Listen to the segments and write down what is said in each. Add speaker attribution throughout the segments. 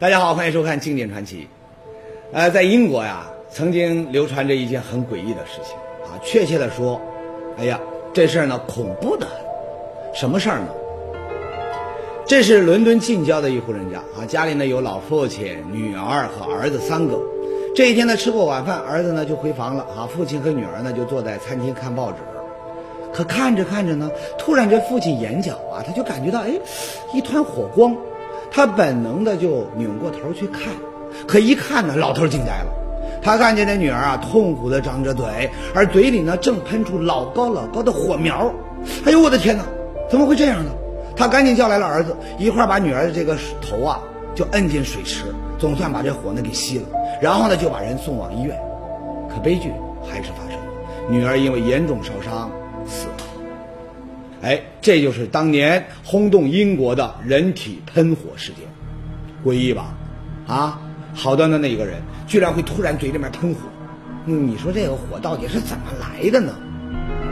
Speaker 1: 大家好，欢迎收看《经典传奇》。呃，在英国呀，曾经流传着一件很诡异的事情啊。确切的说，哎呀，这事儿呢恐怖的很。什么事儿呢？这是伦敦近郊的一户人家啊，家里呢有老父亲、女儿和儿子三个。这一天呢，吃过晚饭，儿子呢就回房了啊，父亲和女儿呢就坐在餐厅看报纸。可看着看着呢，突然这父亲眼角啊，他就感觉到哎，一团火光。他本能的就扭过头去看，可一看呢，老头惊呆了。他看见那女儿啊，痛苦的张着嘴，而嘴里呢正喷出老高老高的火苗。哎呦，我的天哪，怎么会这样呢？他赶紧叫来了儿子，一块把女儿的这个头啊就摁进水池，总算把这火呢给熄了。然后呢就把人送往医院。可悲剧还是发生了，女儿因为严重烧伤。哎，这就是当年轰动英国的人体喷火事件，诡异吧？啊，好端端的一个人，居然会突然嘴里面喷火，你说这个火到底是怎么来的呢？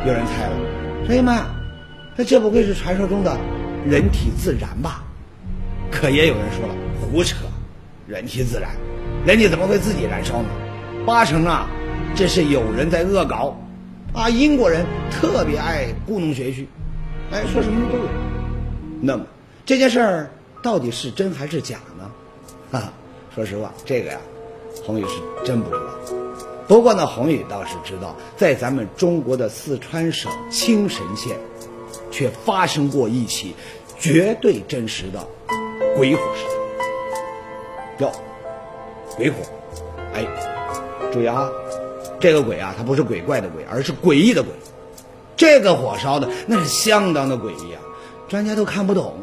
Speaker 1: 有人猜了，哎呀妈，那这不会是传说中的人体自燃吧？可也有人说了，胡扯，人体自燃，人体怎么会自己燃烧呢？八成啊，这是有人在恶搞，啊，英国人特别爱故弄玄虚。哎，说什么都有。那么这件事儿到底是真还是假呢？啊，说实话，这个呀，宏宇是真不知道。不过呢，宏宇倒是知道，在咱们中国的四川省青神县，却发生过一起绝对真实的鬼火事件。哟，鬼火！哎，注意啊，这个鬼啊，它不是鬼怪的鬼，而是诡异的鬼。这个火烧的那是相当的诡异啊，专家都看不懂，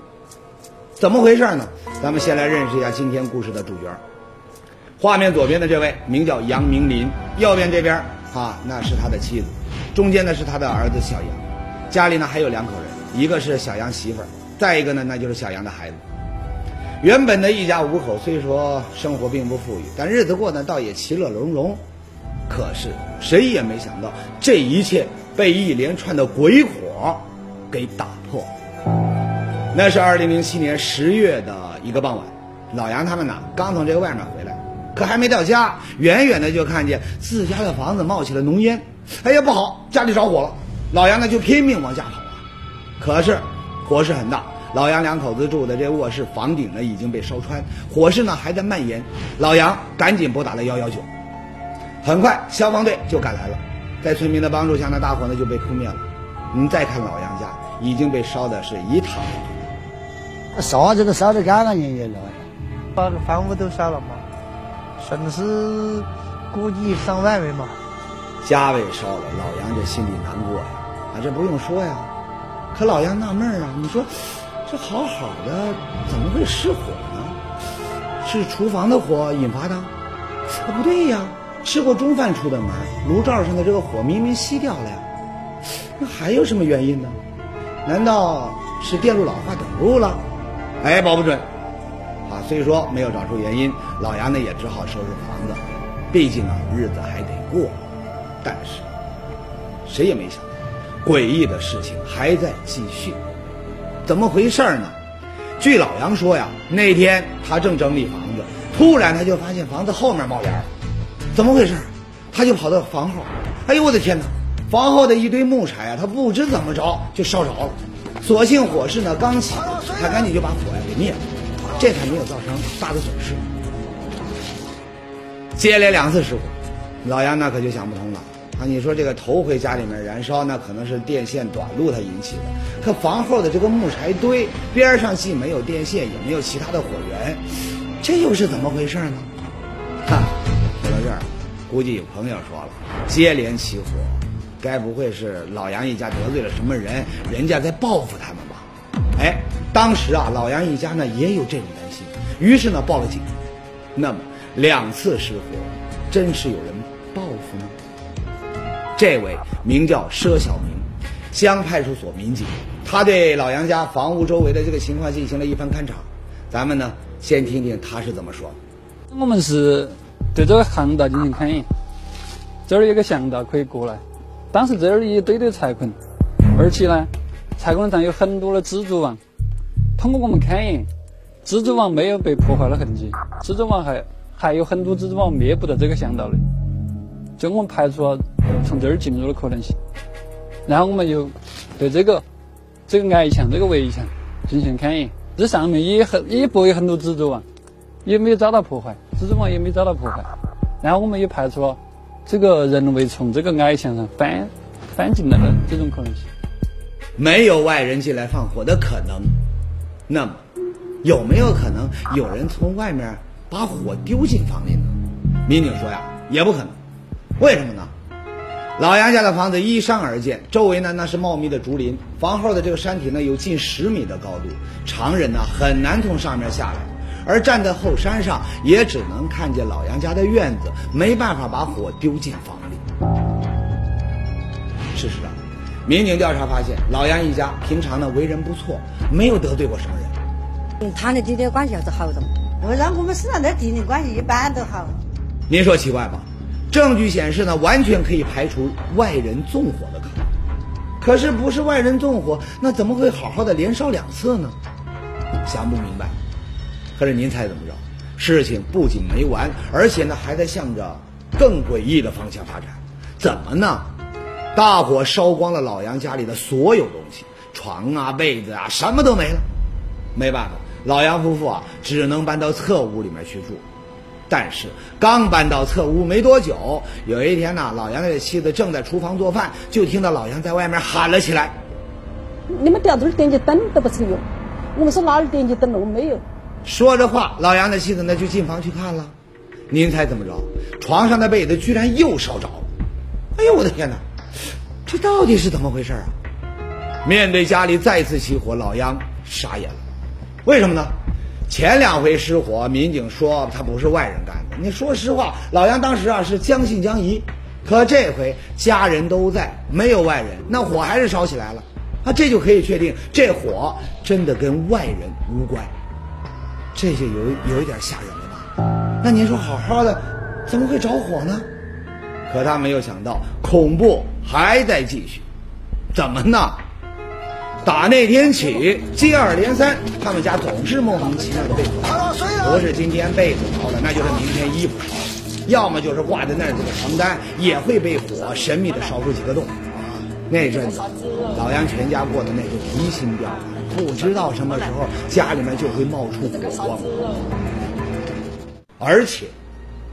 Speaker 1: 怎么回事呢？咱们先来认识一下今天故事的主角。画面左边的这位名叫杨明林，右边这边啊那是他的妻子，中间呢是他的儿子小杨，家里呢还有两口人，一个是小杨媳妇儿，再一个呢那就是小杨的孩子。原本的一家五口，虽说生活并不富裕，但日子过得倒也其乐融融。可是谁也没想到，这一切。被一连串的鬼火给打破。那是二零零七年十月的一个傍晚，老杨他们呢刚从这个外面回来，可还没到家，远远的就看见自家的房子冒起了浓烟。哎呀，不好，家里着火了！老杨呢就拼命往家跑啊。可是火势很大，老杨两口子住的这卧室房顶呢已经被烧穿，火势呢还在蔓延。老杨赶紧拨打了幺幺九，很快消防队就赶来了。在村民的帮助下，那大火呢就被扑灭了。你再看老杨家，已经被烧的是一塌糊
Speaker 2: 涂。烧这个烧的干干净净的，
Speaker 3: 把这房屋都烧了嘛，损失估计上万元嘛。
Speaker 1: 家被烧了，老杨这心里难过呀。啊，这不用说呀。可老杨纳闷啊，你说这好好的怎么会失火呢？是厨房的火引发的？啊，不对呀。吃过中饭出的门，炉灶上的这个火明明熄掉了呀，那还有什么原因呢？难道是电路老化短路了？哎，保不准。啊，虽说没有找出原因，老杨呢也只好收拾房子，毕竟啊日子还得过。但是谁也没想到，诡异的事情还在继续。怎么回事呢？据老杨说呀，那天他正整理房子，突然他就发现房子后面冒烟。怎么回事？他就跑到房后，哎呦我的天哪！房后的一堆木柴啊，他不知怎么着就烧着了。所幸火势呢刚起，他赶紧就把火呀给灭了，这才没有造成大的损失。接连两次失火，老杨那可就想不通了啊！你说这个头回家里面燃烧，那可能是电线短路它引起的。可房后的这个木柴堆边上既没有电线，也没有其他的火源，这又是怎么回事呢？哈。估计有朋友说了，接连起火，该不会是老杨一家得罪了什么人，人家在报复他们吧？哎，当时啊，老杨一家呢也有这种担心，于是呢报了警。那么两次失火，真是有人报复吗？这位名叫佘小明，乡派出所民警，他对老杨家房屋周围的这个情况进行了一番勘查。咱们呢，先听听他是怎么说。
Speaker 4: 我们是。对这个巷道进行勘验，这儿有个巷道可以过来。当时这儿一堆堆柴捆，而且呢，柴捆上有很多的蜘蛛网。通过我们勘验，蜘蛛网没有被破坏的痕迹，蜘蛛网还还有很多蜘蛛网灭不到这个巷道的，就我们排除了从这儿进入的可能性。然后我们又对这个这个矮墙、这个围墙进行勘验，这上面也很也布有很多蜘蛛网，也没有遭到破坏，蜘蛛网也没遭到破坏。然后我们也排除了这个人为从这个矮墙上翻翻进来的这种可能性。
Speaker 1: 没有外人进来放火的可能，那么有没有可能有人从外面把火丢进房里呢？民警说呀，也不可能。为什么呢？老杨家的房子依山而建，周围呢那是茂密的竹林，房后的这个山体呢有近十米的高度，常人呢很难从上面下来，而站在后山上也只能看见老杨家的院子，没办法把火丢进房里。事实上，民警调查发现，老杨一家平常呢为人不错，没有得罪过什么人。
Speaker 5: 他的弟弟关系还是好的，
Speaker 2: 我让我们身上的弟弟关系一般都好。
Speaker 1: 您说奇怪吧？证据显示呢，完全可以排除外人纵火的可能。可是不是外人纵火，那怎么会好好的连烧两次呢？想不明白。可是您猜怎么着？事情不仅没完，而且呢还在向着更诡异的方向发展。怎么呢？大火烧光了老杨家里的所有东西，床啊、被子啊，什么都没了。没办法，老杨夫妇啊，只能搬到侧屋里面去住。但是刚搬到侧屋没多久，有一天呢，老杨的妻子正在厨房做饭，就听到老杨在外面喊了起来。
Speaker 5: 你们掉这儿点起灯都不成用，我们说哪儿点起灯了？我没有。
Speaker 1: 说着话，老杨的妻子呢就进房去看了。您猜怎么着？床上的被子居然又烧着了！哎呦我的天哪，这到底是怎么回事啊？面对家里再次起火，老杨傻眼了。为什么呢？前两回失火，民警说他不是外人干的。你说实话，老杨当时啊是将信将疑。可这回家人都在，没有外人，那火还是烧起来了。啊，这就可以确定这火真的跟外人无关。这就有有一点吓人了吧？那您说好好的，怎么会着火呢？可他没有想到，恐怖还在继续。怎么呢？打那天起，接二连三，他们家总是莫名其妙的被火，不是今天被子着了，那就是明天衣服烧了，要么就是挂在那儿的床单也会被火神秘的烧出几个洞。那阵子，老杨全家过的那是提心吊胆，不知道什么时候家里面就会冒出火光。而且，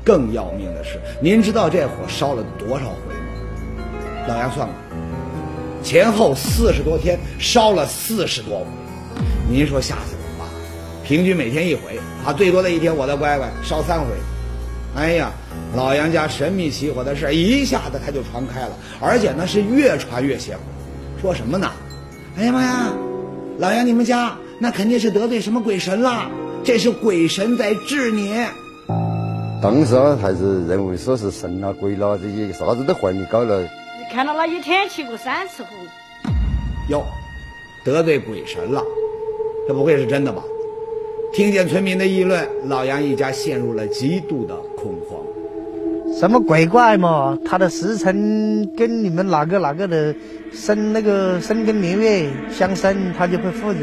Speaker 1: 更要命的是，您知道这火烧了多少回吗？老杨算过。前后四十多天，烧了四十多回，您说吓死人吧？平均每天一回，啊，最多的一天我的乖乖烧三回。哎呀，老杨家神秘起火的事一下子他就传开了，而且呢是越传越邪乎。说什么呢？哎呀妈呀，老杨你们家那肯定是得罪什么鬼神了，这是鬼神在治你。
Speaker 6: 当时还是认为说是神啦鬼啦这些啥子都坏你搞了。
Speaker 7: 你看到那一天起过三次火，
Speaker 1: 哟，得罪鬼神了，这不会是真的吧？听见村民的议论，老杨一家陷入了极度的恐慌。
Speaker 3: 什么鬼怪嘛？他的时辰跟你们哪个哪个的生那个生跟年月相生，他就会负责。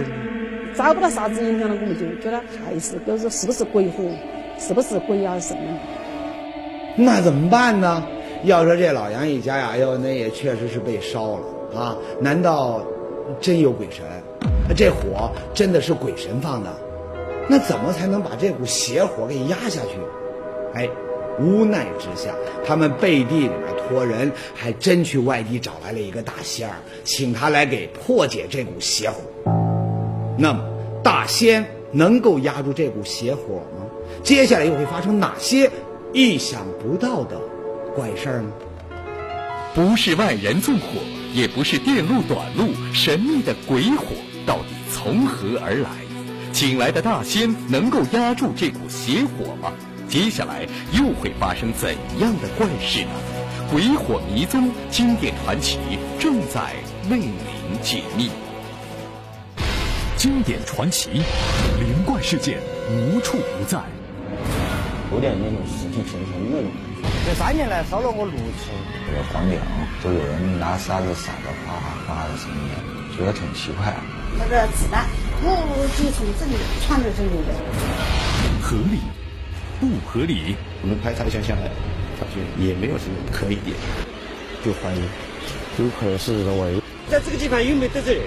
Speaker 5: 找不到啥子影响了，我们就觉得还是就是是不是鬼火，是不是鬼啊什么？
Speaker 1: 那怎么办呢？要说这老杨一家呀，哎呦，那也确实是被烧了啊！难道真有鬼神？这火真的是鬼神放的？那怎么才能把这股邪火给压下去？哎，无奈之下，他们背地里面托人，还真去外地找来了一个大仙儿，请他来给破解这股邪火。那么，大仙能够压住这股邪火吗？接下来又会发生哪些意想不到的？怪事儿呢？
Speaker 8: 不是外人纵火，也不是电路短路，神秘的鬼火到底从何而来？请来的大仙能够压住这股邪火吗？接下来又会发生怎样的怪事呢？鬼火迷踪经典传奇正在为您解密。经典传奇，灵怪事件无处不在。
Speaker 9: 有点那种死气沉沉那种。
Speaker 3: 这三年来烧了我六次，
Speaker 9: 这个房顶，都有人拿沙子撒的哗哗哗的声音，觉得挺奇怪。
Speaker 2: 那个子弹我就从这里窜到这里的。
Speaker 8: 合理，不合理？
Speaker 9: 我们排查一下下来，发现也没有什么可疑点，就怀疑有可能是人为。
Speaker 10: 在这个地方又没有得罪人？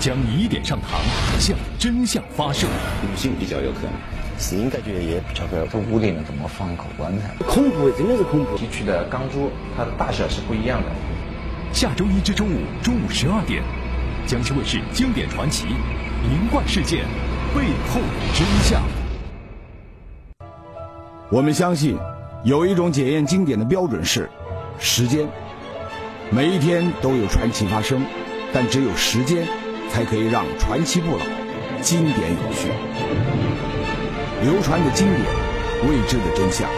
Speaker 8: 将疑点上膛，向真相发射。
Speaker 9: 女性比较有可能，死因感觉也比较可
Speaker 11: 这屋顶怎么放口棺材？
Speaker 10: 恐怖，真的是恐怖。
Speaker 11: 提取的钢珠，它的大小是不一样的。
Speaker 8: 下周一至周五中午十二点，江西卫视经典传奇《名怪事件》背后真相。
Speaker 1: 我们相信，有一种检验经典的标准是时间。每一天都有传奇发生，但只有时间才可以让传奇不老，经典永续。流传的经典，未知的真相，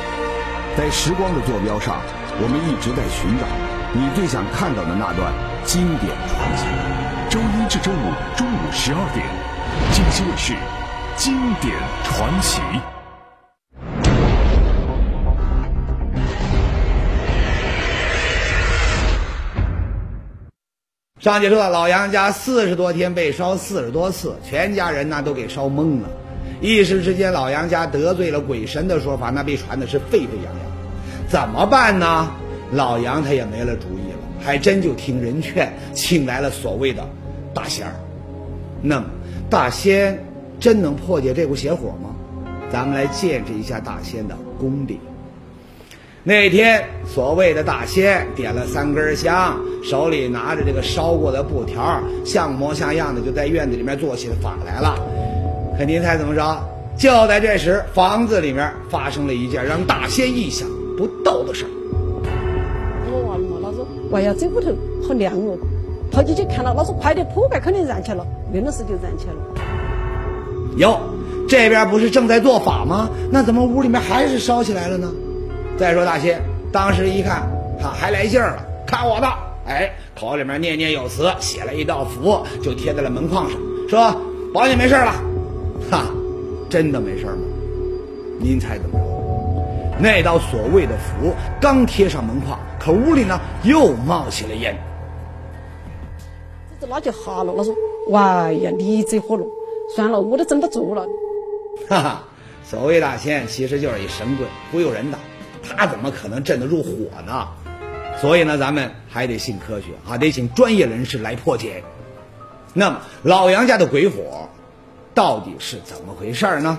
Speaker 1: 在时光的坐标上，我们一直在寻找你最想看到的那段经典传奇。
Speaker 8: 周一至周五中午十二点，江西卫视《经典传奇》。
Speaker 1: 上节说到老杨家四十多天被烧四十多次，全家人呢都给烧懵了。一时之间，老杨家得罪了鬼神的说法，那被传的是沸沸扬扬。怎么办呢？老杨他也没了主意了，还真就听人劝，请来了所谓的大仙儿。那么，大仙真能破解这股邪火吗？咱们来见识一下大仙的功力。那天，所谓的大仙点了三根香，手里拿着这个烧过的布条，像模像样的就在院子里面做起了法来了。可您猜怎么着？就在这时，房子里面发生了一件让大仙意想不到的事儿。
Speaker 5: 我娃嘛，他说：“哎呀，这屋头好亮哦！”跑进去看了，他说：“快点铺盖，肯定燃起来了。”那的时就燃起来了。
Speaker 1: 哟，这边不是正在做法吗？那怎么屋里面还是烧起来了呢？再说大仙当时一看，哈还来劲儿了，看我的！哎，口里面念念有词，写了一道符，就贴在了门框上，说保你没事了。哈，真的没事吗？您猜怎么着？那道所谓的符刚贴上门框，可屋里呢又冒起了烟。
Speaker 5: 这那就哈了，他说：“哇呀，你这火了，算了，我都镇不住了。”
Speaker 1: 哈哈，所谓大仙其实就是一神棍，忽悠人的。他怎么可能镇得住火呢？所以呢，咱们还得信科学啊，得请专业人士来破解。那么，老杨家的鬼火到底是怎么回事呢？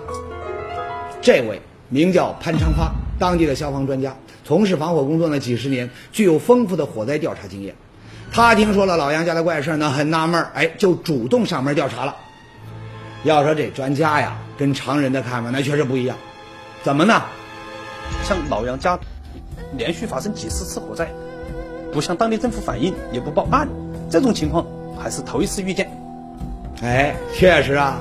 Speaker 1: 这位名叫潘昌发，当地的消防专家，从事防火工作呢几十年，具有丰富的火灾调查经验。他听说了老杨家的怪事呢，很纳闷哎，就主动上门调查了。要说这专家呀，跟常人的看法那确实不一样，怎么呢？
Speaker 12: 像老杨家连续发生几十次火灾，不向当地政府反映，也不报案，这种情况还是头一次遇见。
Speaker 1: 哎，确实啊，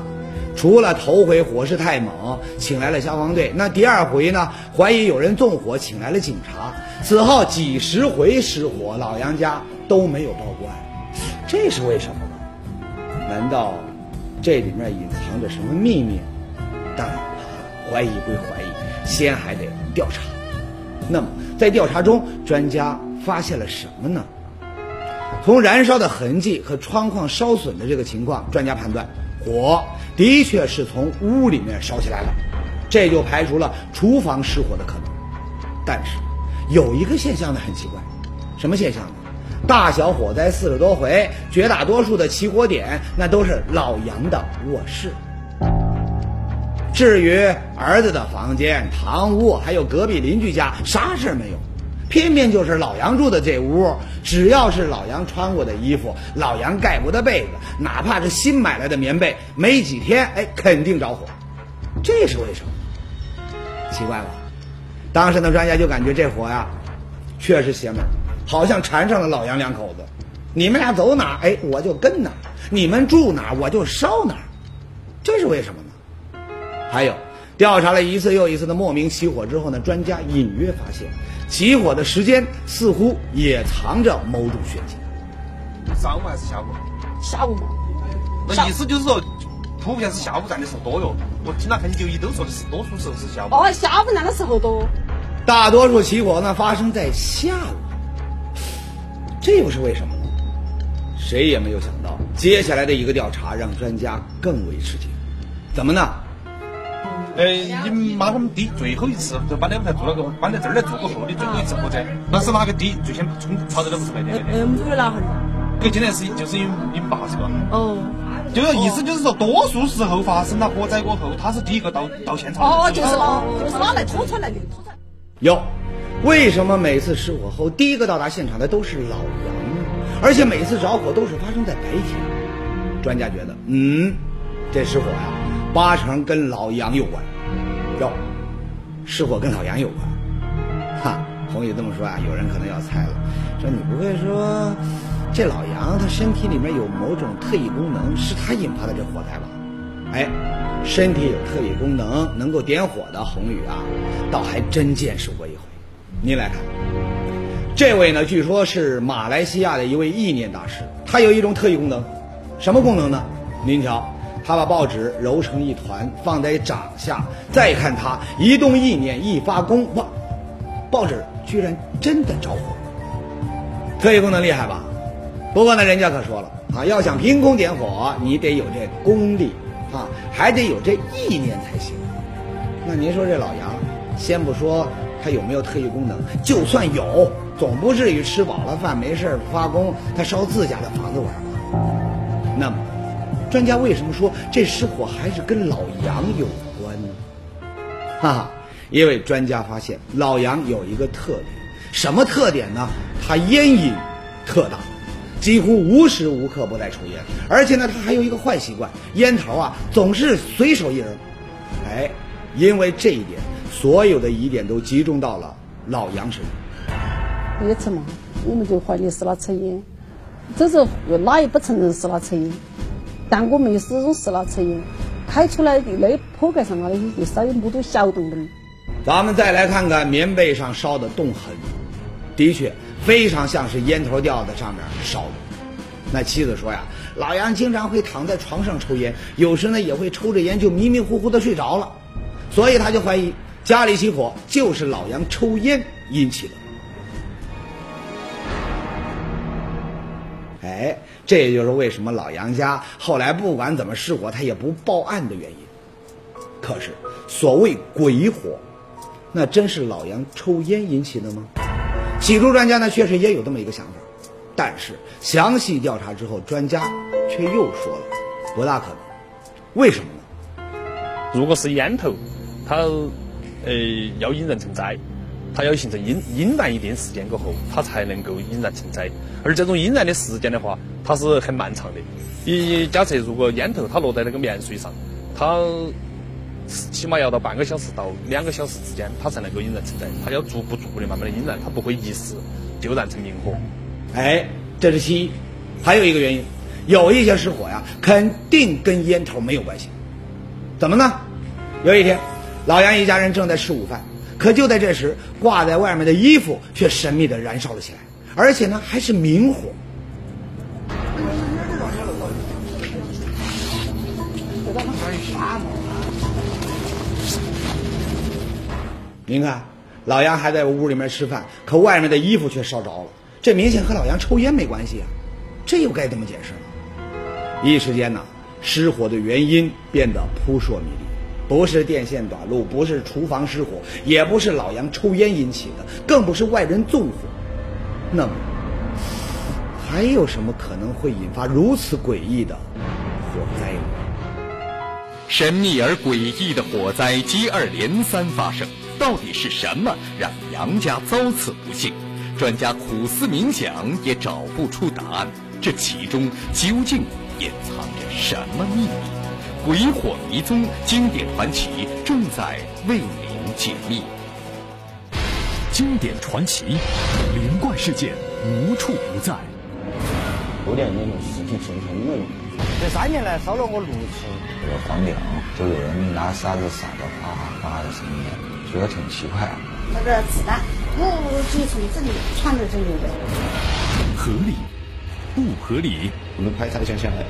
Speaker 1: 除了头回火势太猛，请来了消防队，那第二回呢，怀疑有人纵火，请来了警察。此后几十回失火，老杨家都没有报过案，这是为什么呢？难道这里面隐藏着什么秘密？当然，怀疑归怀疑，先还得。调查，那么在调查中，专家发现了什么呢？从燃烧的痕迹和窗框烧损的这个情况，专家判断火的确是从屋里面烧起来了，这就排除了厨房失火的可能。但是有一个现象呢很奇怪，什么现象呢？大小火灾四十多回，绝大多数的起火点那都是老杨的卧室。至于儿子的房间、堂屋，还有隔壁邻居家，啥事没有，偏偏就是老杨住的这屋，只要是老杨穿过的衣服，老杨盖过的被子，哪怕是新买来的棉被，没几天，哎，肯定着火。这是为什么？奇怪吧？当时的专家就感觉这火呀，确实邪门，好像缠上了老杨两口子。你们俩走哪，哎，我就跟哪；你们住哪，我就烧哪。这是为什么？还有，调查了一次又一次的莫名起火之后呢，专家隐约发现，起火的时间似乎也藏着某种玄机。
Speaker 12: 上午还是下午？
Speaker 5: 下午嘛。
Speaker 12: 那意思就是说，普遍是下午站的时候多哟。我听了很久，你都说的是多数时候是下午。
Speaker 5: 哦，下午站的时候多。
Speaker 1: 大多数起火呢发生在下午，这又是为什么呢？谁也没有想到，接下来的一个调查让专家更为吃惊。怎么呢？
Speaker 12: 呃，你妈他们弟最后一次就搬到我们台住了个，搬到这儿来住过后的最后一次火灾，那是哪个弟最先冲朝着那屋子来的？
Speaker 5: 呃，母老汉。
Speaker 12: 这今年是就是因为你们爸是吧？
Speaker 5: 哦。
Speaker 12: 就是意思就是说，多数时候发生了火灾过后，他是第一个到到现场。
Speaker 5: 哦，就是了，就是他来拖出来的。
Speaker 1: 有，为什么每次失火后第一个到达现场的都是老杨呢？而且每次着火都是发生在白天。专家觉得，嗯，这失火呀，八成跟老杨有关。哟，失火跟老杨有关？哈，红宇这么说啊，有人可能要猜了，说你不会说这老杨他身体里面有某种特异功能，是他引发的这火灾吧？哎，身体有特异功能能够点火的红宇啊，倒还真见识过一回。您来看，这位呢，据说是马来西亚的一位意念大师，他有一种特异功能，什么功能呢？您瞧。他把报纸揉成一团，放在掌下，再看他一动意念，一发功，哇，报纸居然真的着火。特异功能厉害吧？不过呢，人家可说了啊，要想凭空点火，你得有这功力啊，还得有这意念才行。那您说这老杨，先不说他有没有特异功能，就算有，总不至于吃饱了饭没事发功，他烧自家的房子玩吧？那么。专家为什么说这失火还是跟老杨有关呢？哈哈，因为专家发现老杨有一个特点，什么特点呢？他烟瘾特大，几乎无时无刻不在抽烟，而且呢，他还有一个坏习惯，烟头啊总是随手一扔。哎，因为这一点，所有的疑点都集中到了老杨身上。
Speaker 5: 一次嘛，我们就怀疑是他抽烟，这是哪也不承认是他抽烟。但我们始终是那抽烟，开出来的那铺盖上啊那些就稍有木头小洞洞。
Speaker 1: 咱们再来看看棉被上烧的洞痕，的确非常像是烟头掉在上面烧的。那妻子说呀，老杨经常会躺在床上抽烟，有时呢也会抽着烟就迷迷糊糊的睡着了，所以他就怀疑家里起火就是老杨抽烟引起的。哎。这也就是为什么老杨家后来不管怎么失火，他也不报案的原因。可是，所谓鬼火，那真是老杨抽烟引起的吗？起初专家呢确实也有这么一个想法，但是详细调查之后，专家却又说了，不大可能。为什么呢？
Speaker 13: 如果是烟头，它呃要引人成灾。它要形成阴阴燃一定时间过后，它才能够引燃成灾。而这种引燃的时间的话，它是很漫长的。一假设如果烟头它落在那个棉絮上，它起码要到半个小时到两个小时之间，它才能够引燃成灾。它要逐步逐步的慢慢的引燃，它不会一时就燃成明火。
Speaker 1: 哎，这是其一。还有一个原因，有一些失火呀，肯定跟烟头没有关系。怎么呢？有一天，老杨一家人正在吃午饭。可就在这时，挂在外面的衣服却神秘的燃烧了起来，而且呢还是明火。您看，老杨还在屋里面吃饭，可外面的衣服却烧着了，这明显和老杨抽烟没关系啊！这又该怎么解释呢？一时间呢，失火的原因变得扑朔迷离。不是电线短路，不是厨房失火，也不是老杨抽烟引起的，更不是外人纵火。那么，还有什么可能会引发如此诡异的火灾呢？
Speaker 8: 神秘而诡异的火灾接二连三发生，到底是什么让杨家遭此不幸？专家苦思冥想也找不出答案。这其中究竟隐藏着什么秘密？鬼火迷踪，经典传奇正在为您解密。经典传奇，灵怪事件无处不在。
Speaker 10: 有点那种死气沉沉的。
Speaker 3: 这三年来烧了我六次。
Speaker 11: 这个房顶，就有人拿沙子撒的哗哗哗的声音，觉得挺奇怪。
Speaker 2: 那个子弹，我就从这里穿到这里的。
Speaker 8: 合理，不合理？
Speaker 9: 我们排查一下下来。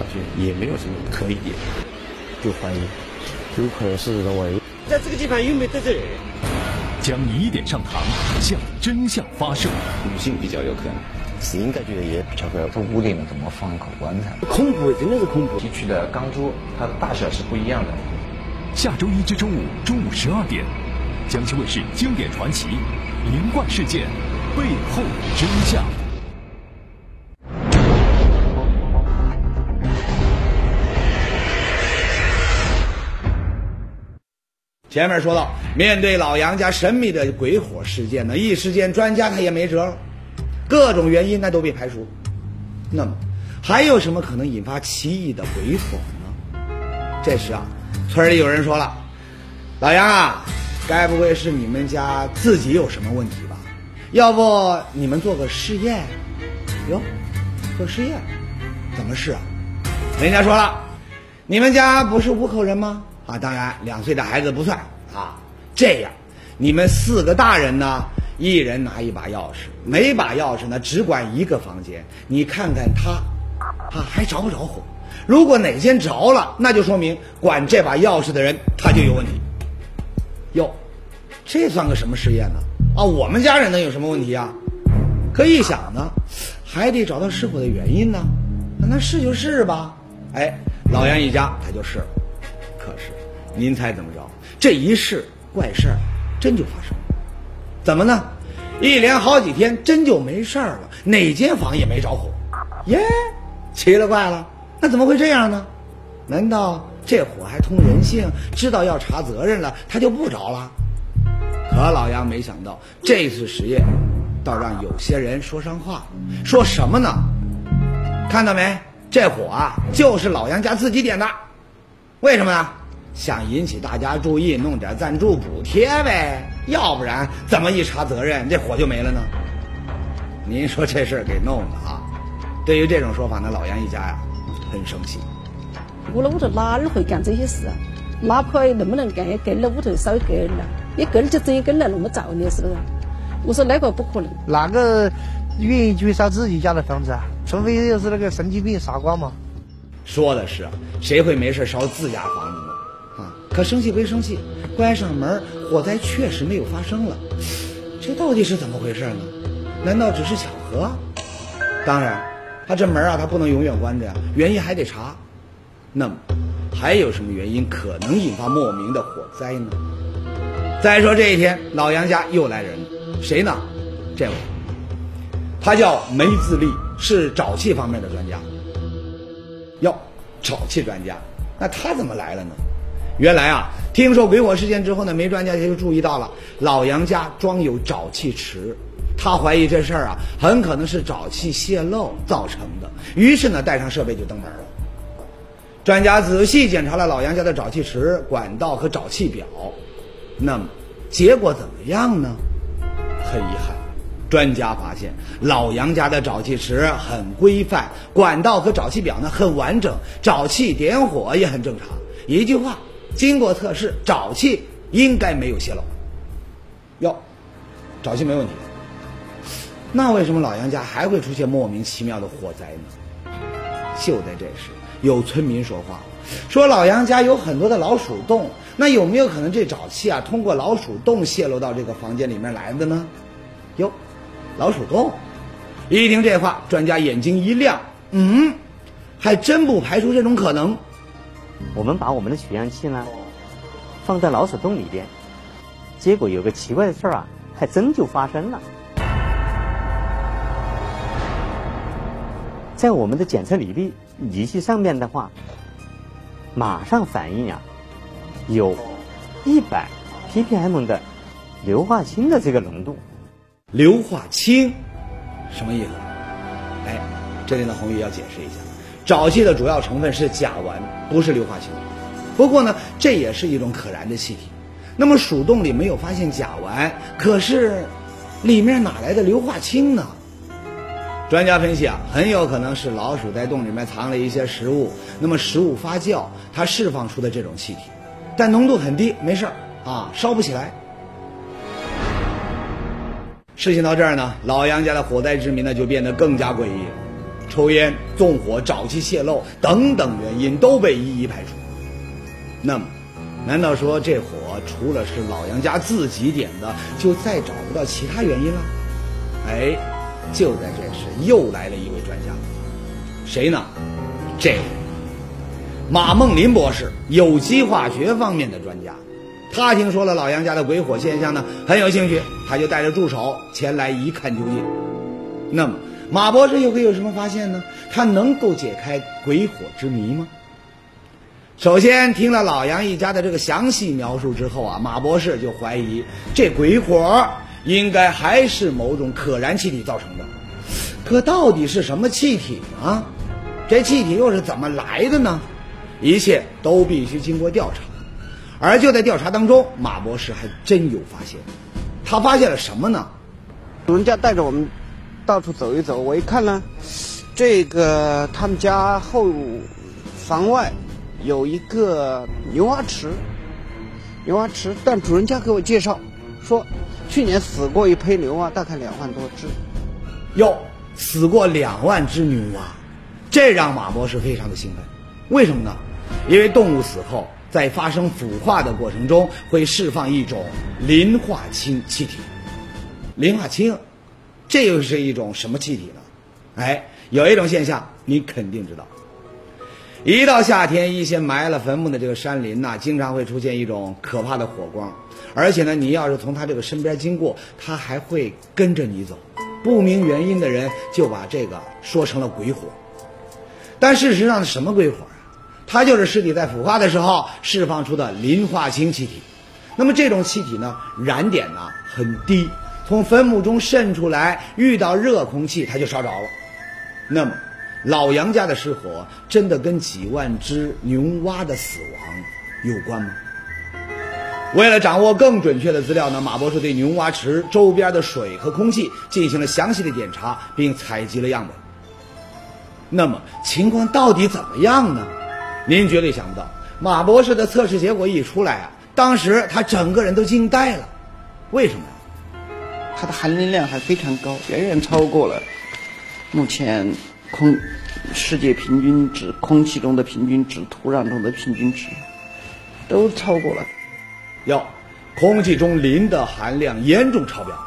Speaker 9: 发现也没有什么可疑点，就怀疑有可能是人为。
Speaker 10: 在这个地方又没得罪人。
Speaker 8: 将疑点上膛，向真相发射。
Speaker 9: 女性比较有可能，死应该觉得也比较个
Speaker 11: 这屋里面怎么放一口棺材？
Speaker 9: 恐怖，真的是恐怖。
Speaker 11: 提取的钢珠，它的大小是不一样的。
Speaker 8: 下周一至周五中午十二点，江西卫视经典传奇《灵怪事件》背后真相。
Speaker 1: 前面说到，面对老杨家神秘的鬼火事件呢，一时间专家他也没辙了，各种原因那都被排除。那么，还有什么可能引发奇异的鬼火呢？这时啊，村里有人说了：“老杨啊，该不会是你们家自己有什么问题吧？要不你们做个试验？哟，做试验？怎么试啊？人家说了，你们家不是五口人吗？啊，当然两岁的孩子不算啊。这样，你们四个大人呢，一人拿一把钥匙，每把钥匙呢只管一个房间。你看看他，啊还着不着火？如果哪间着了，那就说明管这把钥匙的人他就有问题。哟，这算个什么实验呢？啊，我们家人能有什么问题啊？可一想呢，还得找到失火的原因呢。那试就试吧。哎，老杨一家他就试了。可是，您猜怎么着？这一试，怪事儿真就发生了。怎么呢？一连好几天，真就没事儿了，哪间房也没着火。耶，奇了怪了，那怎么会这样呢？难道这火还通人性，知道要查责任了，他就不着了？可老杨没想到，这次实验倒让有些人说上话，说什么呢？看到没？这火啊，就是老杨家自己点的。为什么呢？想引起大家注意，弄点赞助补贴呗。要不然怎么一查责任，这火就没了呢？您说这事儿给弄的啊！对于这种说法呢，老杨一家呀很生气。
Speaker 5: 我那屋头哪儿会干这些事啊？哪怕能不能干，也跟了屋头稍微跟了，一根就整一跟来那么造孽是不是？我说那个不可能。
Speaker 3: 哪个愿意去烧自己家的房子啊？除非又是那个神经病傻瓜嘛。
Speaker 1: 说的是谁会没事烧自家房子可生气归生气，关上门，火灾确实没有发生了。这到底是怎么回事呢？难道只是巧合？当然，他这门啊，他不能永远关着呀，原因还得查。那么，还有什么原因可能引发莫名的火灾呢？再说这一天，老杨家又来人了，谁呢？这位，他叫梅自立，是沼气方面的专家。哟，沼气专家，那他怎么来了呢？原来啊，听说鬼火事件之后呢，梅专家就注意到了老杨家装有沼气池，他怀疑这事儿啊，很可能是沼气泄漏造成的，于是呢，带上设备就登门了。专家仔细检查了老杨家的沼气池、管道和沼气表，那么结果怎么样呢？很遗憾。专家发现，老杨家的沼气池很规范，管道和沼气表呢很完整，沼气点火也很正常。一句话，经过测试，沼气应该没有泄漏。哟，沼气没问题。那为什么老杨家还会出现莫名其妙的火灾呢？就在这时，有村民说话，说老杨家有很多的老鼠洞，那有没有可能这沼气啊通过老鼠洞泄露到这个房间里面来的呢？哟。老鼠洞，一听这话，专家眼睛一亮，嗯，还真不排除这种可能。
Speaker 14: 我们把我们的取样器呢放在老鼠洞里边，结果有个奇怪的事儿啊，还真就发生了。在我们的检测仪器仪器上面的话，马上反映呀，有一百 ppm 的硫化氢的这个浓度。
Speaker 1: 硫化氢，什么意思？哎，这里呢，红宇要解释一下，沼气的主要成分是甲烷，不是硫化氢。不过呢，这也是一种可燃的气体。那么鼠洞里没有发现甲烷，可是里面哪来的硫化氢呢？专家分析啊，很有可能是老鼠在洞里面藏了一些食物，那么食物发酵，它释放出的这种气体，但浓度很低，没事儿啊，烧不起来。事情到这儿呢，老杨家的火灾之谜呢就变得更加诡异，抽烟、纵火、沼气泄漏等等原因都被一一排除。那么，难道说这火除了是老杨家自己点的，就再找不到其他原因了？哎，就在这时，又来了一位专家，谁呢？这位马梦林博士，有机化学方面的专家。他听说了老杨家的鬼火现象呢，很有兴趣，他就带着助手前来一看究竟。那么，马博士又会有什么发现呢？他能够解开鬼火之谜吗？首先，听了老杨一家的这个详细描述之后啊，马博士就怀疑这鬼火应该还是某种可燃气体造成的。可到底是什么气体呢？这气体又是怎么来的呢？一切都必须经过调查。而就在调查当中，马博士还真有发现。他发现了什么呢？
Speaker 15: 主人家带着我们到处走一走，我一看呢，这个他们家后房外有一个牛蛙池，牛蛙池。但主人家给我介绍说，去年死过一批牛蛙，大概两万多只。
Speaker 1: 哟，死过两万只牛蛙，这让马博士非常的兴奋。为什么呢？因为动物死后。在发生腐化的过程中，会释放一种磷化氢气体。磷化氢，这又是一种什么气体呢？哎，有一种现象你肯定知道。一到夏天，一些埋了坟墓的这个山林呐，经常会出现一种可怕的火光，而且呢，你要是从它这个身边经过，它还会跟着你走。不明原因的人就把这个说成了鬼火，但事实上什么鬼火啊？它就是尸体在腐化的时候释放出的磷化氢气体，那么这种气体呢，燃点呢很低，从坟墓中渗出来，遇到热空气它就烧着了。那么，老杨家的失火真的跟几万只牛蛙的死亡有关吗？为了掌握更准确的资料呢，马博士对牛蛙池周边的水和空气进行了详细的检查，并采集了样本。那么情况到底怎么样呢？您绝对想不到，马博士的测试结果一出来啊，当时他整个人都惊呆了。为什么
Speaker 15: 它的含磷量还非常高，远远超过了目前空世界平均值、空气中的平均值、土壤中的平均值，都超过了。
Speaker 1: 哟，空气中磷的含量严重超标，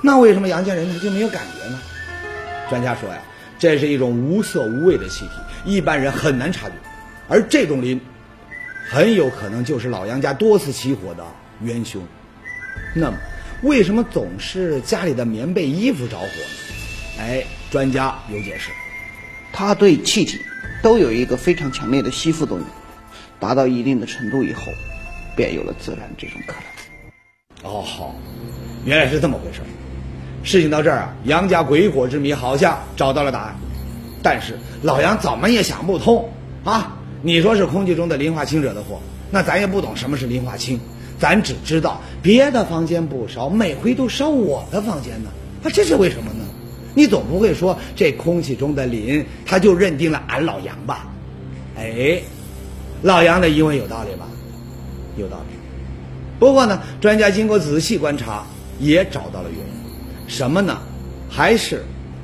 Speaker 1: 那为什么杨家人他就没有感觉呢？专家说呀，这是一种无色无味的气体，一般人很难察觉。而这种磷，很有可能就是老杨家多次起火的元凶。那么，为什么总是家里的棉被、衣服着火呢？哎，专家有解释，
Speaker 15: 它对气体都有一个非常强烈的吸附作用，达到一定的程度以后，便有了自燃这种可能。
Speaker 1: 哦，好，原来是这么回事。事情到这儿啊，杨家鬼火之谜好像找到了答案，但是老杨怎么也想不通啊。你说是空气中的磷化氢惹的祸，那咱也不懂什么是磷化氢，咱只知道别的房间不烧，每回都烧我的房间呢，啊，这是为什么呢？你总不会说这空气中的磷，他就认定了俺老杨吧？哎，老杨的疑问有道理吧？有道理。不过呢，专家经过仔细观察，也找到了原因，什么呢？还是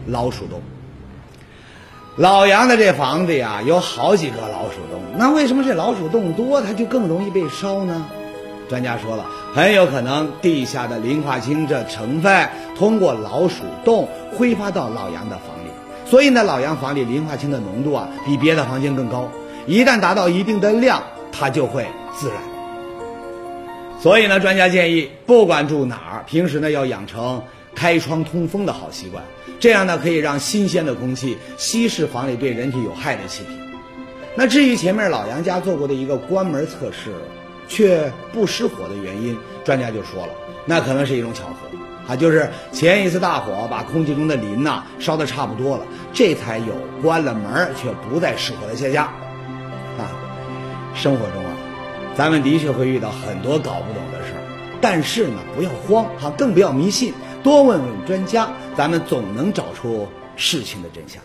Speaker 1: 老鼠洞。老杨的这房子呀，有好几个老鼠洞。那为什么这老鼠洞多，它就更容易被烧呢？专家说了，很有可能地下的磷化氢这成分通过老鼠洞挥发到老杨的房里，所以呢，老杨房里磷化氢的浓度啊比别的房间更高。一旦达到一定的量，它就会自燃。所以呢，专家建议，不管住哪儿，平时呢要养成开窗通风的好习惯。这样呢，可以让新鲜的空气稀释房里对人体有害的气体。那至于前面老杨家做过的一个关门测试，却不失火的原因，专家就说了，那可能是一种巧合啊，就是前一次大火把空气中的磷呐烧得差不多了，这才有关了门却不再失火的现象。啊，生活中啊，咱们的确会遇到很多搞不懂的事儿，但是呢，不要慌哈，更不要迷信。多问问专家，咱们总能找出事情的真相。